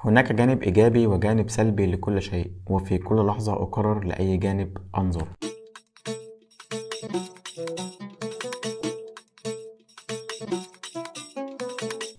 هناك جانب إيجابي وجانب سلبي لكل شيء وفي كل لحظة أقرر لأي جانب أنظر.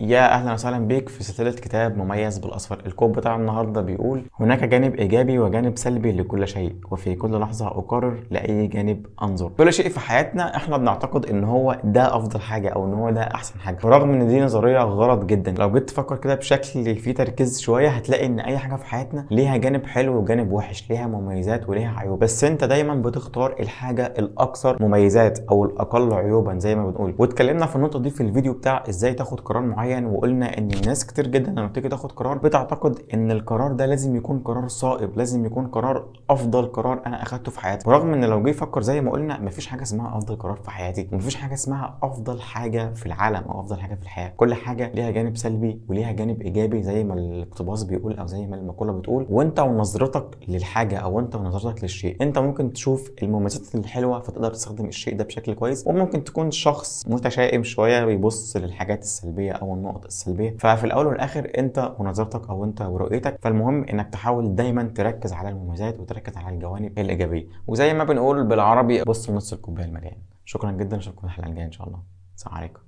يا أهلا وسهلا بيك في سلسلة كتاب مميز بالأصفر. الكود بتاع النهارده بيقول هناك جانب إيجابي وجانب سلبي لكل شيء وفي كل لحظة أقرر لأي جانب أنظر. كل شيء في حياتنا إحنا بنعتقد إن هو ده أفضل حاجة أو إن هو ده أحسن حاجة. برغم إن دي نظرية غلط جدا لو جيت تفكر كده بشكل فيه تركيز شوية هتلاقي إن أي حاجة في حياتنا ليها جانب حلو وجانب وحش ليها مميزات وليها عيوب. بس أنت دايما بتختار الحاجة الأكثر مميزات أو الأقل عيوبا زي ما بنقول. واتكلمنا في النقطة دي في الفيديو بتاع إزاي تاخد قرار معين وقلنا إن الناس كتير جدا لما بتيجي تاخد قرار بتعتقد إن القرار ده لازم يكون قرار صائب لازم يكون قرار أفضل قرار أنا أخدته في حياتي. ورغم إن لو جه يفكر زي ما قلنا مفيش حاجة اسمها أفضل قرار في حياتي ومفيش حاجة اسمها أفضل حاجة في العالم أو أفضل حاجة في الحياة. كل حاجة ليها جانب سلبي وليها جانب إيجابي زي ما الاقتباس بيقول أو زي ما المقولة بتقول. وأنت ونظرتك للحاجة أو أنت ونظرتك للشيء أنت ممكن تشوف المميزات الحلوة فتقدر تستخدم الشيء ده بشكل كويس. وممكن تكون شخص متشائم شوية بيبص للحاجات السلبية أو النقط السلبية. ففي الأول والآخر أنت ونظرتك أو أنت ورؤيتك فالمهم إنك تحاول دايما تركز على المميزات وتركز على الجوانب الإيجابية. وزي ما بنقول بالعربي بص نص الكوباية المليان شكرا جدا اشوفكم الحلقة الجاية إن شاء الله. السلام عليكم.